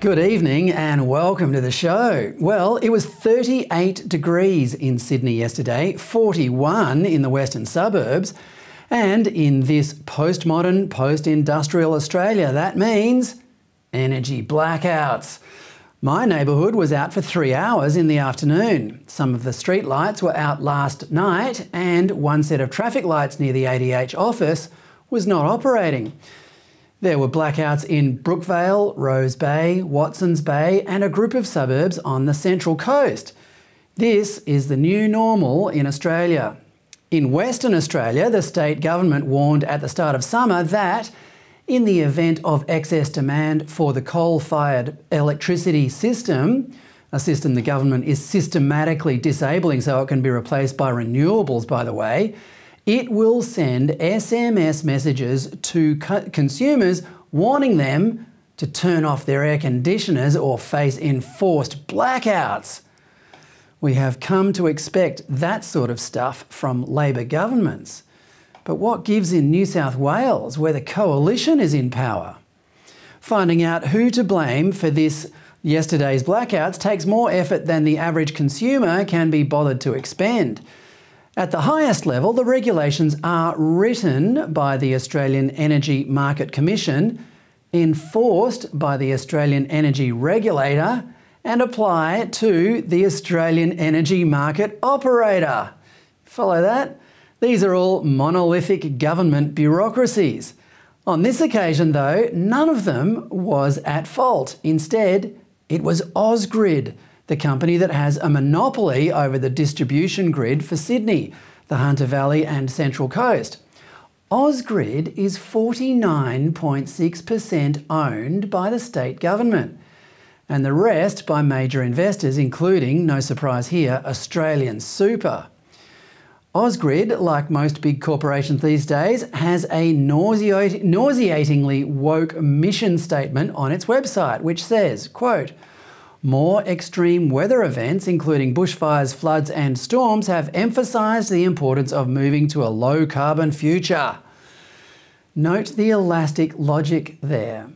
Good evening and welcome to the show. Well, it was 38 degrees in Sydney yesterday, 41 in the western suburbs, and in this postmodern, post industrial Australia, that means energy blackouts. My neighbourhood was out for three hours in the afternoon. Some of the street lights were out last night, and one set of traffic lights near the ADH office was not operating. There were blackouts in Brookvale, Rose Bay, Watsons Bay, and a group of suburbs on the Central Coast. This is the new normal in Australia. In Western Australia, the state government warned at the start of summer that, in the event of excess demand for the coal fired electricity system, a system the government is systematically disabling so it can be replaced by renewables, by the way, it will send SMS messages to co- consumers warning them to turn off their air conditioners or face enforced blackouts. We have come to expect that sort of stuff from Labor governments. But what gives in New South Wales, where the coalition is in power? Finding out who to blame for this yesterday's blackouts takes more effort than the average consumer can be bothered to expend. At the highest level, the regulations are written by the Australian Energy Market Commission, enforced by the Australian Energy Regulator, and apply to the Australian Energy Market Operator. Follow that? These are all monolithic government bureaucracies. On this occasion, though, none of them was at fault. Instead, it was Ausgrid the company that has a monopoly over the distribution grid for Sydney, the Hunter Valley, and Central Coast. Ausgrid is 49.6% owned by the state government, and the rest by major investors, including, no surprise here, Australian Super. Ausgrid, like most big corporations these days, has a nauseatingly woke mission statement on its website, which says, quote, more extreme weather events, including bushfires, floods, and storms, have emphasised the importance of moving to a low carbon future. Note the elastic logic there.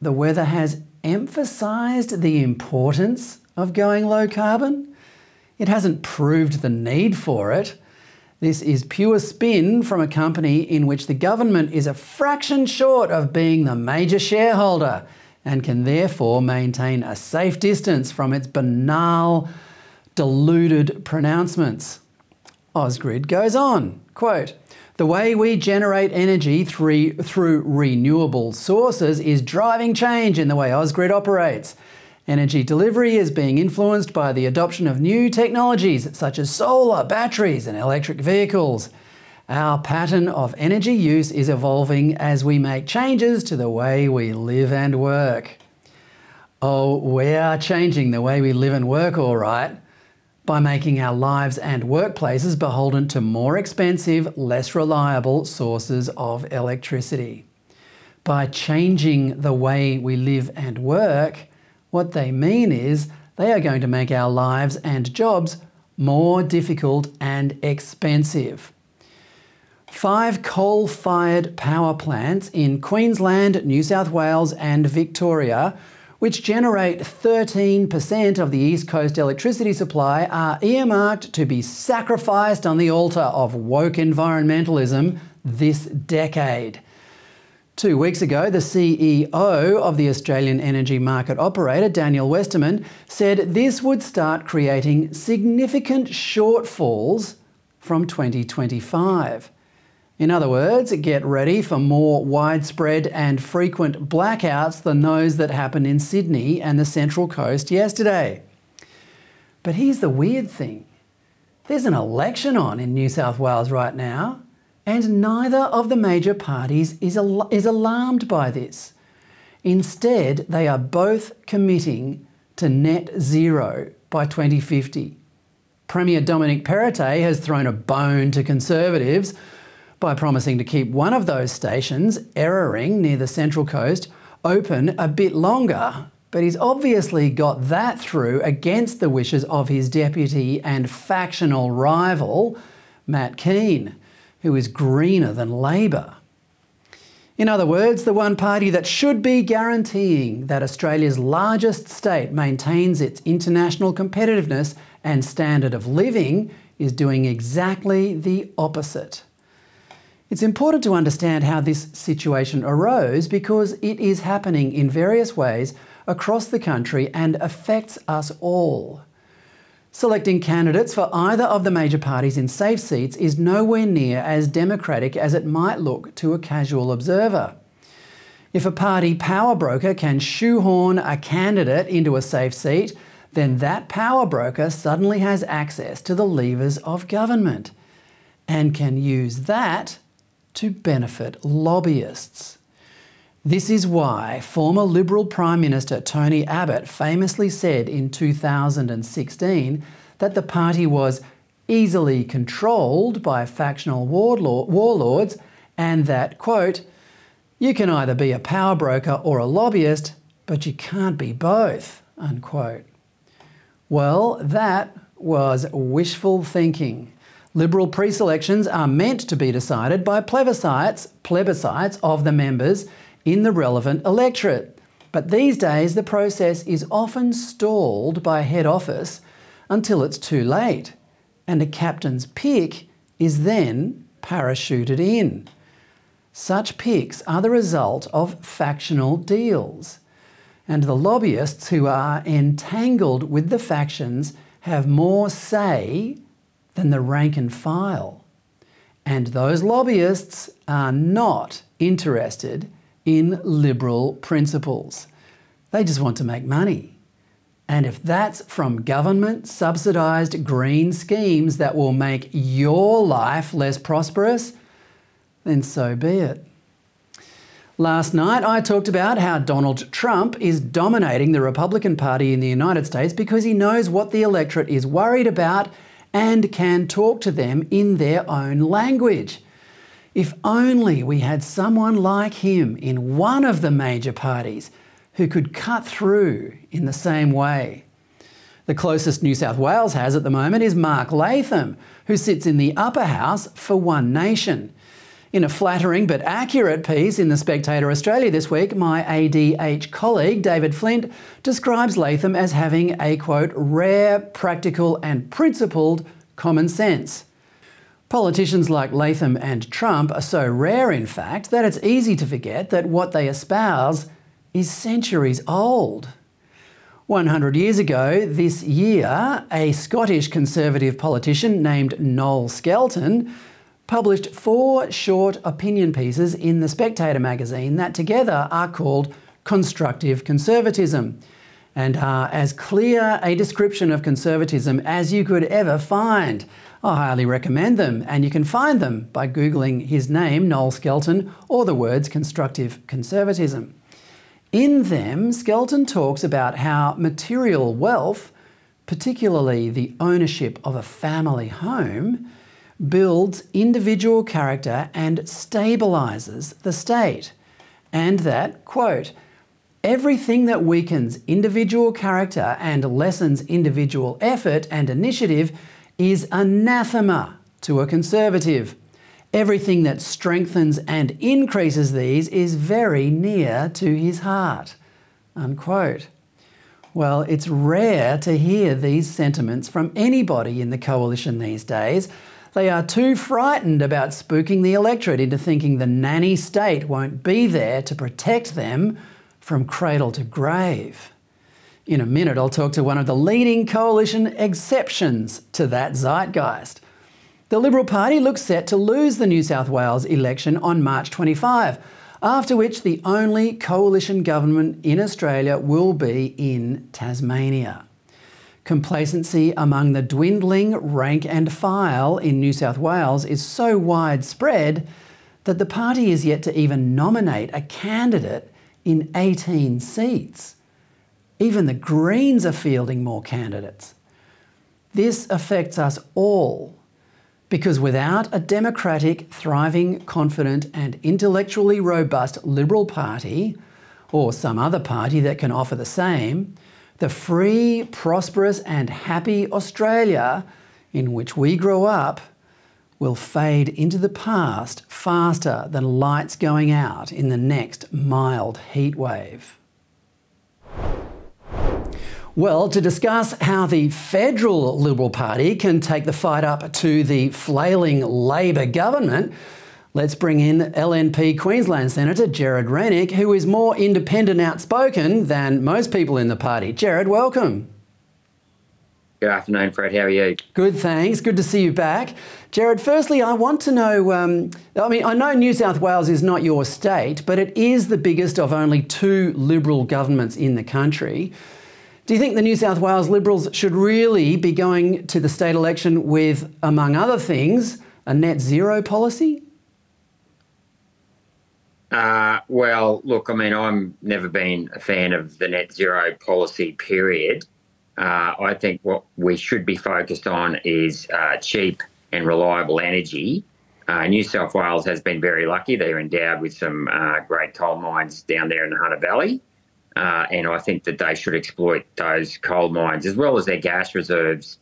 The weather has emphasised the importance of going low carbon. It hasn't proved the need for it. This is pure spin from a company in which the government is a fraction short of being the major shareholder and can therefore maintain a safe distance from its banal, deluded pronouncements. Ausgrid goes on, quote, the way we generate energy through, through renewable sources is driving change in the way Ausgrid operates. Energy delivery is being influenced by the adoption of new technologies such as solar, batteries, and electric vehicles. Our pattern of energy use is evolving as we make changes to the way we live and work. Oh, we are changing the way we live and work, all right, by making our lives and workplaces beholden to more expensive, less reliable sources of electricity. By changing the way we live and work, what they mean is they are going to make our lives and jobs more difficult and expensive. Five coal fired power plants in Queensland, New South Wales, and Victoria, which generate 13% of the East Coast electricity supply, are earmarked to be sacrificed on the altar of woke environmentalism this decade. Two weeks ago, the CEO of the Australian energy market operator, Daniel Westerman, said this would start creating significant shortfalls from 2025. In other words, get ready for more widespread and frequent blackouts than those that happened in Sydney and the Central Coast yesterday. But here's the weird thing there's an election on in New South Wales right now, and neither of the major parties is, al- is alarmed by this. Instead, they are both committing to net zero by 2050. Premier Dominic Perrottet has thrown a bone to Conservatives by promising to keep one of those stations, Eraring near the Central Coast, open a bit longer. But he's obviously got that through against the wishes of his deputy and factional rival, Matt Kean, who is greener than Labor. In other words, the one party that should be guaranteeing that Australia's largest state maintains its international competitiveness and standard of living is doing exactly the opposite. It's important to understand how this situation arose because it is happening in various ways across the country and affects us all. Selecting candidates for either of the major parties in safe seats is nowhere near as democratic as it might look to a casual observer. If a party power broker can shoehorn a candidate into a safe seat, then that power broker suddenly has access to the levers of government and can use that to benefit lobbyists. This is why former Liberal Prime Minister Tony Abbott famously said in 2016 that the party was easily controlled by factional warlords and that, quote, you can either be a power broker or a lobbyist, but you can't be both, unquote. Well, that was wishful thinking. Liberal pre-selections are meant to be decided by plebiscites, plebiscites of the members in the relevant electorate. But these days, the process is often stalled by head office until it's too late, and a captain's pick is then parachuted in. Such picks are the result of factional deals, and the lobbyists who are entangled with the factions have more say than the rank and file. And those lobbyists are not interested in liberal principles. They just want to make money. And if that's from government subsidised green schemes that will make your life less prosperous, then so be it. Last night, I talked about how Donald Trump is dominating the Republican Party in the United States because he knows what the electorate is worried about and can talk to them in their own language. If only we had someone like him in one of the major parties who could cut through in the same way. The closest New South Wales has at the moment is Mark Latham, who sits in the upper house for One Nation. In a flattering but accurate piece in The Spectator Australia this week, my ADH colleague David Flint describes Latham as having a quote, rare, practical, and principled common sense. Politicians like Latham and Trump are so rare, in fact, that it's easy to forget that what they espouse is centuries old. 100 years ago this year, a Scottish Conservative politician named Noel Skelton published four short opinion pieces in The Spectator magazine that together are called Constructive Conservatism and are as clear a description of conservatism as you could ever find. I highly recommend them, and you can find them by Googling his name, Noel Skelton, or the words constructive conservatism. In them, Skelton talks about how material wealth, particularly the ownership of a family home, builds individual character and stabilises the state. And that, quote, everything that weakens individual character and lessens individual effort and initiative is anathema to a conservative. Everything that strengthens and increases these is very near to his heart. Unquote. Well, it's rare to hear these sentiments from anybody in the coalition these days, they are too frightened about spooking the electorate into thinking the nanny state won't be there to protect them from cradle to grave. In a minute, I'll talk to one of the leading coalition exceptions to that zeitgeist. The Liberal Party looks set to lose the New South Wales election on March 25, after which the only coalition government in Australia will be in Tasmania. Complacency among the dwindling rank and file in New South Wales is so widespread that the party is yet to even nominate a candidate in 18 seats. Even the Greens are fielding more candidates. This affects us all because without a democratic, thriving, confident, and intellectually robust Liberal Party, or some other party that can offer the same, the free, prosperous, and happy Australia in which we grow up will fade into the past faster than lights going out in the next mild heat wave. Well, to discuss how the federal Liberal Party can take the fight up to the flailing Labor government, let's bring in LNP Queensland Senator Gerard Rennick, who is more independent outspoken than most people in the party. Gerard, welcome. Good afternoon, Fred. How are you? Good, thanks. Good to see you back. Gerard, firstly, I want to know um, I mean, I know New South Wales is not your state, but it is the biggest of only two Liberal governments in the country. Do you think the New South Wales Liberals should really be going to the state election with, among other things, a net zero policy? Uh, well, look, I mean, I'm never been a fan of the net zero policy, period. Uh, I think what we should be focused on is uh, cheap and reliable energy. Uh, New South Wales has been very lucky. They're endowed with some uh, great coal mines down there in the Hunter Valley. Uh, and I think that they should exploit those coal mines as well as their gas reserves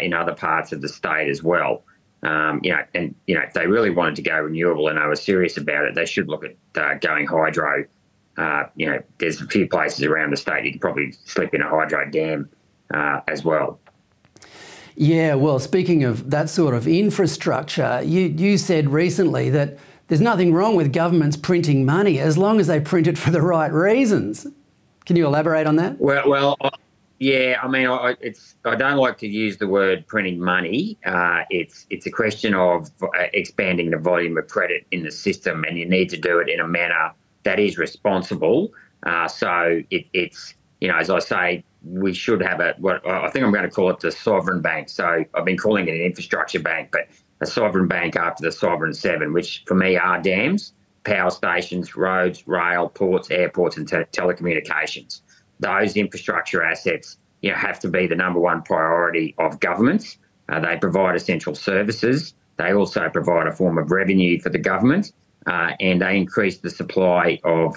in other parts of the state as well. Um, you know, and you know, if they really wanted to go renewable and they were serious about it, they should look at uh, going hydro. Uh, you know, there's a few places around the state you can probably slip in a hydro dam uh, as well. Yeah, well, speaking of that sort of infrastructure, you, you said recently that there's nothing wrong with governments printing money as long as they print it for the right reasons. Can you elaborate on that? Well, well, yeah. I mean, I, it's I don't like to use the word printing money. Uh, it's it's a question of uh, expanding the volume of credit in the system, and you need to do it in a manner that is responsible. Uh, so it, it's you know, as I say, we should have a what I think I'm going to call it the sovereign bank. So I've been calling it an infrastructure bank, but a sovereign bank after the sovereign seven, which for me are dams power stations, roads, rail, ports, airports, and te- telecommunications. Those infrastructure assets you know, have to be the number one priority of governments. Uh, they provide essential services. They also provide a form of revenue for the government, uh, and they increase the supply of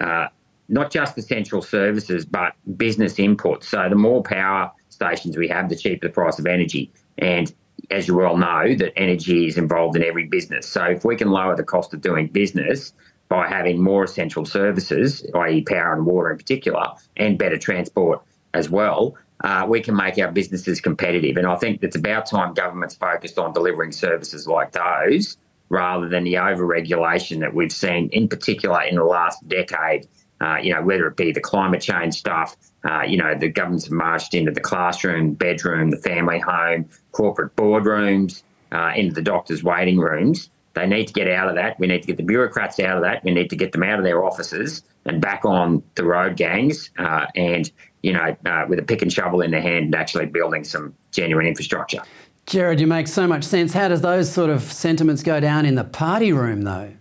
uh, not just essential services but business inputs. So the more power stations we have, the cheaper the price of energy. And as you well know, that energy is involved in every business. So if we can lower the cost of doing business by having more essential services, i.e., power and water in particular, and better transport as well, uh, we can make our businesses competitive. And I think it's about time governments focused on delivering services like those rather than the over regulation that we've seen, in particular in the last decade uh, you know, whether it be the climate change stuff, uh, you know, the governments have marched into the classroom, bedroom, the family home, corporate boardrooms, uh, into the doctors' waiting rooms. They need to get out of that. We need to get the bureaucrats out of that. We need to get them out of their offices and back on the road gangs uh, and, you know, uh, with a pick and shovel in their hand and actually building some genuine infrastructure. Gerard, you make so much sense. How does those sort of sentiments go down in the party room, though?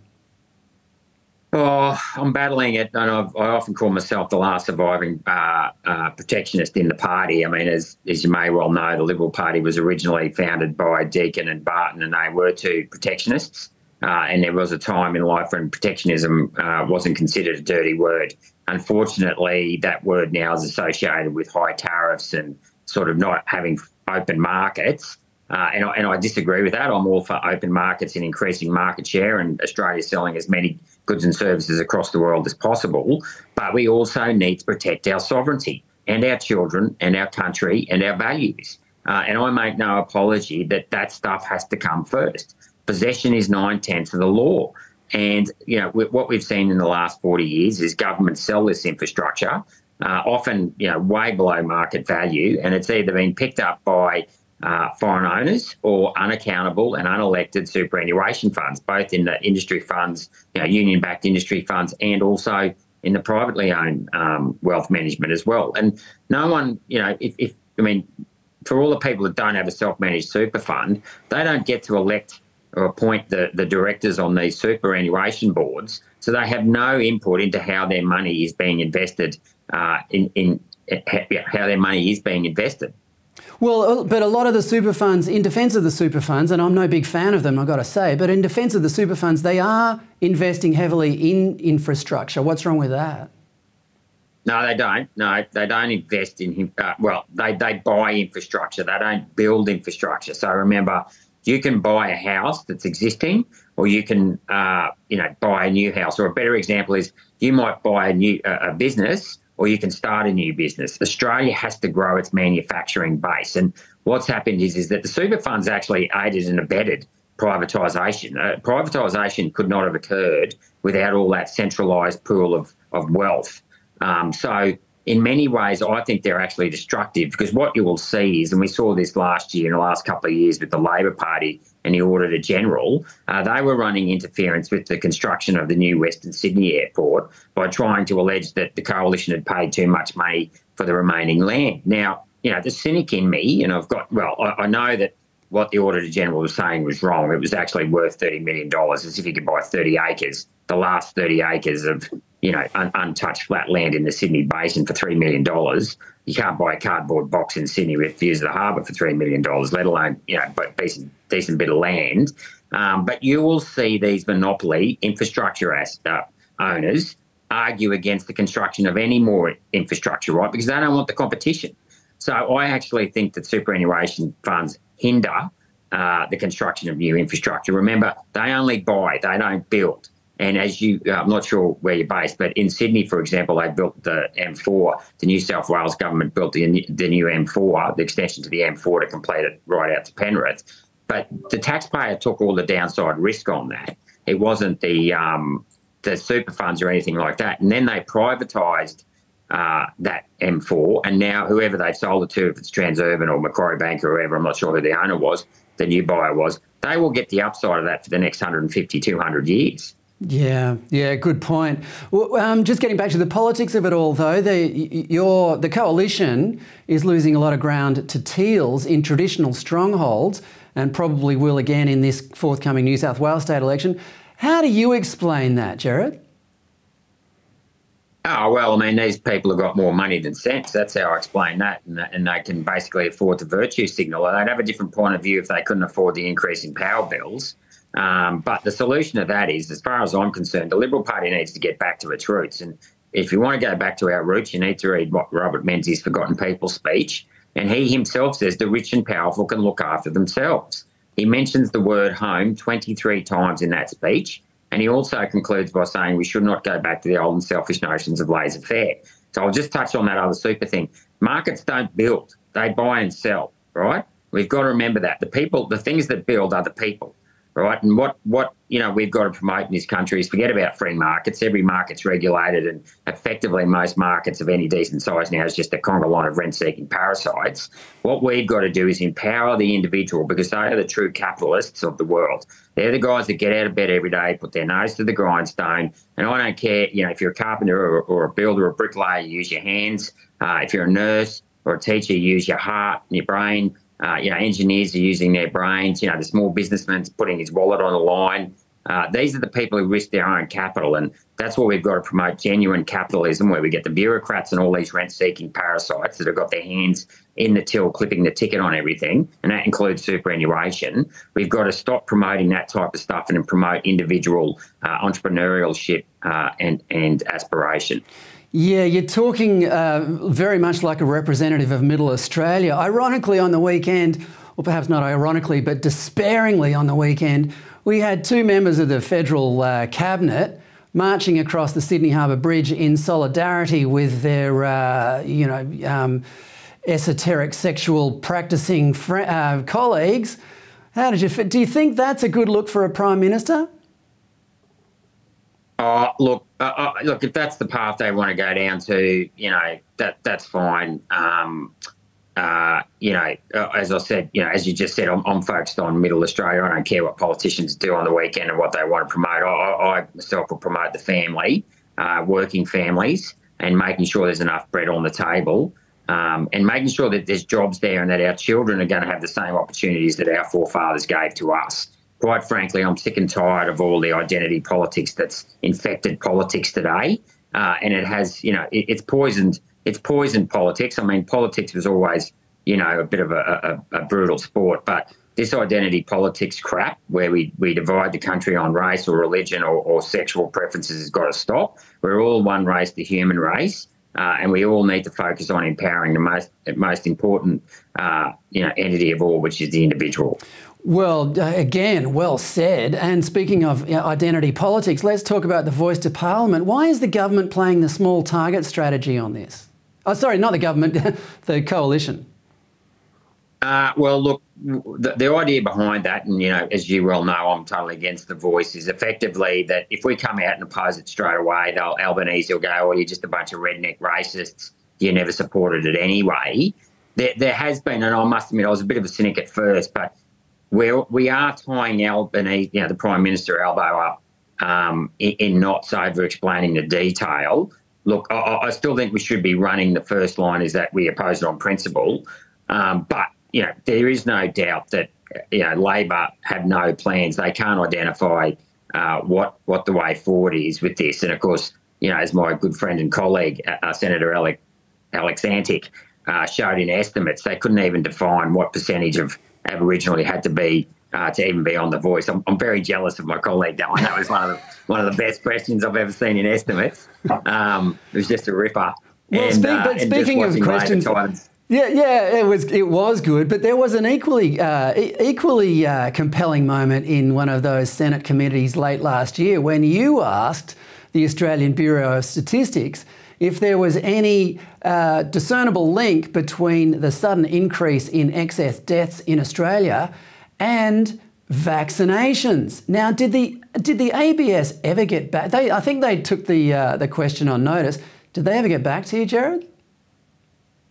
Oh, I'm battling it, and I've, i often call myself the last surviving uh, uh, protectionist in the party. I mean, as as you may well know, the Liberal Party was originally founded by Deakin and Barton, and they were two protectionists. Uh, and there was a time in life when protectionism uh, wasn't considered a dirty word. Unfortunately, that word now is associated with high tariffs and sort of not having open markets. Uh, and, I, and I disagree with that. I'm all for open markets and increasing market share, and Australia selling as many goods and services across the world as possible. But we also need to protect our sovereignty and our children and our country and our values. Uh, and I make no apology that that stuff has to come first. Possession is nine tenths of the law. And you know what we've seen in the last 40 years is governments sell this infrastructure, uh, often you know way below market value, and it's either been picked up by uh, foreign owners or unaccountable and unelected superannuation funds, both in the industry funds, you know, union-backed industry funds, and also in the privately owned um, wealth management as well. And no one, you know, if, if I mean, for all the people that don't have a self-managed super fund, they don't get to elect or appoint the, the directors on these superannuation boards. So they have no input into how their money is being invested uh, in, in how their money is being invested. Well, but a lot of the super funds, in defence of the super funds, and I'm no big fan of them, I've got to say, but in defence of the super funds, they are investing heavily in infrastructure. What's wrong with that? No, they don't. No, they don't invest in, uh, well, they, they buy infrastructure. They don't build infrastructure. So remember, you can buy a house that's existing or you can, uh, you know, buy a new house. Or a better example is you might buy a new uh, a business or you can start a new business. Australia has to grow its manufacturing base. And what's happened is, is that the super funds actually aided and abetted privatisation. Uh, privatisation could not have occurred without all that centralised pool of, of wealth. Um, so in many ways, I think they're actually destructive because what you will see is, and we saw this last year in the last couple of years with the Labor Party and the Auditor General, uh, they were running interference with the construction of the new Western Sydney airport by trying to allege that the coalition had paid too much money for the remaining land. Now, you know, the cynic in me, and I've got, well, I, I know that what the Auditor General was saying was wrong. It was actually worth $30 million, as if you could buy 30 acres, the last 30 acres of you know, un- untouched flat land in the Sydney Basin for $3 million. You can't buy a cardboard box in Sydney with views of the harbour for $3 million, let alone, you know, a decent, decent bit of land. Um, but you will see these monopoly infrastructure as, uh, owners argue against the construction of any more infrastructure, right? Because they don't want the competition. So I actually think that superannuation funds hinder uh, the construction of new infrastructure. Remember, they only buy, they don't build. And as you, uh, I'm not sure where you're based, but in Sydney, for example, they built the M4. The New South Wales government built the, the new M4, the extension to the M4 to complete it right out to Penrith. But the taxpayer took all the downside risk on that. It wasn't the um, the super funds or anything like that. And then they privatised uh, that M4, and now whoever they've sold it to, if it's Transurban or Macquarie Bank or whoever, I'm not sure who the owner was, the new buyer was, they will get the upside of that for the next 150, 200 years. Yeah, yeah, good point. Well, um, just getting back to the politics of it all, though, the, your, the coalition is losing a lot of ground to Teals in traditional strongholds and probably will again in this forthcoming New South Wales state election. How do you explain that, Gerard? Oh, well, I mean, these people have got more money than sense. That's how I explain that. And, and they can basically afford the virtue signal. They'd have a different point of view if they couldn't afford the increase in power bills. Um, but the solution to that is, as far as I'm concerned, the Liberal Party needs to get back to its roots. And if you want to go back to our roots, you need to read what Robert Menzies' Forgotten People speech. And he himself says the rich and powerful can look after themselves. He mentions the word home 23 times in that speech. And he also concludes by saying we should not go back to the old and selfish notions of laissez faire. So I'll just touch on that other super thing. Markets don't build, they buy and sell, right? We've got to remember that. The people, the things that build are the people right? And what what you know we've got to promote in this country is forget about free markets. Every market's regulated, and effectively most markets of any decent size now is just a conga line of rent-seeking parasites. What we've got to do is empower the individual because they are the true capitalists of the world. They're the guys that get out of bed every day, put their nose to the grindstone, and I don't care. You know, if you're a carpenter or, or a builder or a bricklayer, you use your hands. Uh, if you're a nurse or a teacher, you use your heart and your brain uh, you know, engineers are using their brains. You know, the small businessman's putting his wallet on the line. Uh, these are the people who risk their own capital, and that's what we've got to promote: genuine capitalism, where we get the bureaucrats and all these rent-seeking parasites that have got their hands in the till, clipping the ticket on everything, and that includes superannuation. We've got to stop promoting that type of stuff and promote individual uh, entrepreneurship uh, and and aspiration. Yeah, you're talking uh, very much like a representative of Middle Australia. Ironically, on the weekend, or perhaps not ironically, but despairingly on the weekend, we had two members of the federal uh, cabinet marching across the Sydney Harbour Bridge in solidarity with their, uh, you know, um, esoteric sexual practicing fr- uh, colleagues. How did you? Do you think that's a good look for a prime minister? Oh, look, uh, uh, look. If that's the path they want to go down to, you know, that that's fine. Um, uh, you know, uh, as I said, you know, as you just said, I'm, I'm, focused on Middle Australia. I don't care what politicians do on the weekend and what they want to promote. I, I myself will promote the family, uh, working families, and making sure there's enough bread on the table, um, and making sure that there's jobs there and that our children are going to have the same opportunities that our forefathers gave to us. Quite frankly, I'm sick and tired of all the identity politics that's infected politics today, uh, and it has, you know, it, it's poisoned it's poison politics. I mean, politics was always, you know, a bit of a, a, a brutal sport, but this identity politics crap where we, we divide the country on race or religion or, or sexual preferences has got to stop. We're all one race, the human race. Uh, and we all need to focus on empowering the most most important uh, you know entity of all, which is the individual. Well, uh, again, well said. And speaking of identity politics, let's talk about the voice to Parliament. Why is the government playing the small target strategy on this? Oh, sorry, not the government, the coalition. Uh, well, look, the, the, idea behind that, and you know, as you well know, I'm totally against the voice, is effectively that if we come out and oppose it straight away, they'll Albanese will go, "Oh, you're just a bunch of redneck racists. You never supported it anyway." There, there has been, and I must admit, I was a bit of a cynic at first, but we're, we are tying Albanese, you know, the Prime Minister Albo up um, in, in not over explaining the detail look, I, I, still think we should be running the first line is that we oppose it on principle. Um, but, you know, there is no doubt that, you know, Labor have no plans. They can't identify uh, what, what the way forward is with this. And of course, you know, as my good friend and colleague, uh, Senator Alex, Alex Antic, uh, showed in estimates, they couldn't even define what percentage of Aboriginal had to be uh, to even be on The Voice. I'm, I'm, very jealous of my colleague that one. That was one of the one of the best questions I've ever seen in estimates. Um, it was just a ripper. Well, and, speak, but uh, speaking of questions. Yeah, yeah, it was it was good, but there was an equally uh, equally uh, compelling moment in one of those Senate committees late last year when you asked the Australian Bureau of Statistics if there was any uh, discernible link between the sudden increase in excess deaths in Australia and vaccinations. Now, did the did the ABS ever get back? They, I think they took the uh, the question on notice. Did they ever get back to you, Gerard?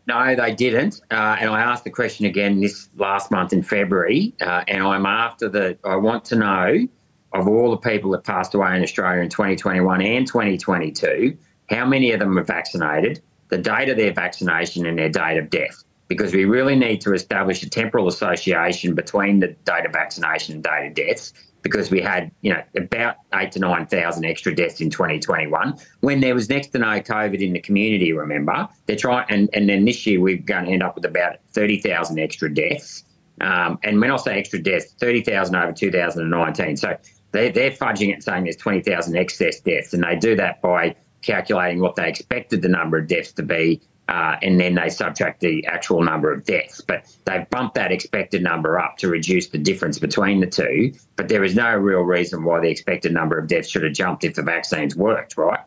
No, they didn't. Uh, and I asked the question again this last month in February, uh, and I'm after the. I want to know of all the people that passed away in Australia in 2021 and 2022, how many of them were vaccinated, the date of their vaccination, and their date of death because we really need to establish a temporal association between the date of vaccination and date of deaths because we had, you know, about eight to 9,000 extra deaths in 2021 when there was next to no COVID in the community, remember? They're trying, and, and then this year we're going to end up with about 30,000 extra deaths. Um, and when I say extra deaths, 30,000 over 2019. So they're, they're fudging it saying there's 20,000 excess deaths. And they do that by calculating what they expected the number of deaths to be uh, and then they subtract the actual number of deaths. But they've bumped that expected number up to reduce the difference between the two. But there is no real reason why the expected number of deaths should have jumped if the vaccines worked, right?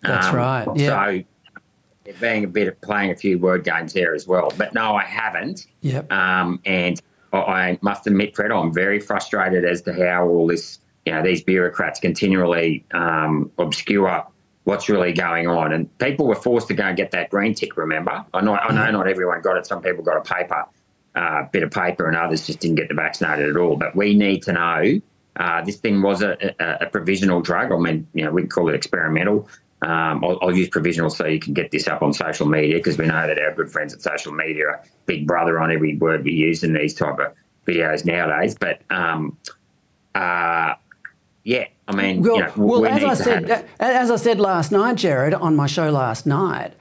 That's um, right. Yeah. So being a bit of playing a few word games there as well. But no, I haven't. Yep. Um, and I must admit, Fred, I'm very frustrated as to how all this, you know, these bureaucrats continually um, obscure what's really going on. And people were forced to go and get that green tick, remember? I know, I know not everyone got it. Some people got a paper, uh, bit of paper, and others just didn't get the vaccinated at all. But we need to know uh, this thing was a, a, a, provisional drug. I mean, you know, we can call it experimental. Um, I'll, I'll, use provisional so you can get this up on social media because we know that our good friends at social media are big brother on every word we use in these type of videos nowadays. But um, uh, yeah, I mean, well, you know, well as I said, as I said last night, Gerard, on my show last night,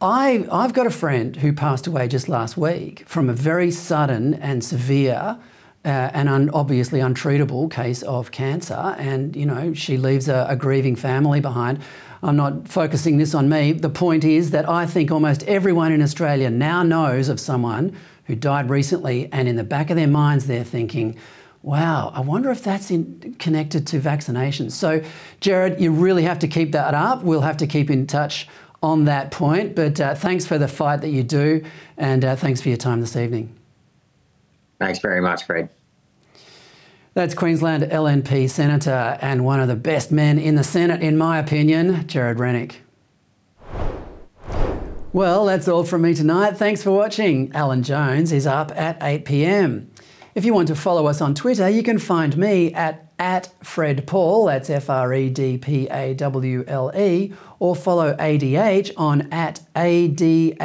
I I've got a friend who passed away just last week from a very sudden and severe. Uh, and un, obviously untreatable case of cancer, and you know she leaves a, a grieving family behind. I'm not focusing this on me. The point is that I think almost everyone in Australia now knows of someone who died recently, and in the back of their minds, they're thinking, Wow, I wonder if that's in, connected to vaccinations. So, Gerard, you really have to keep that up. We'll have to keep in touch on that point. But uh, thanks for the fight that you do, and uh, thanks for your time this evening. Thanks very much, Fred. That's Queensland LNP Senator and one of the best men in the Senate, in my opinion, Gerard Rennick. Well, that's all from me tonight. Thanks for watching. Alan Jones is up at 8 pm. If you want to follow us on Twitter, you can find me at at Fred Pawle, that's F R E D P A W L E, or follow ADH on at ADHTVAUS.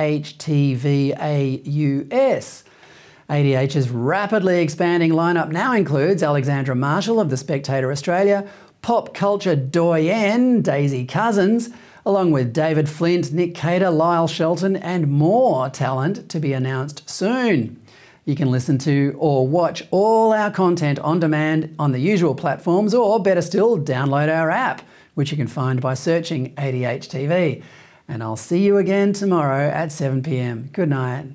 ADH's rapidly expanding lineup now includes Alexandra Marshall of The Spectator Australia, pop culture doyen Daisy Cousins, along with David Flint, Nick Cater, Lyle Shelton, and more talent to be announced soon. You can listen to or watch all our content on demand on the usual platforms, or better still, download our app, which you can find by searching ADH TV. And I'll see you again tomorrow at 7 pm. Good night.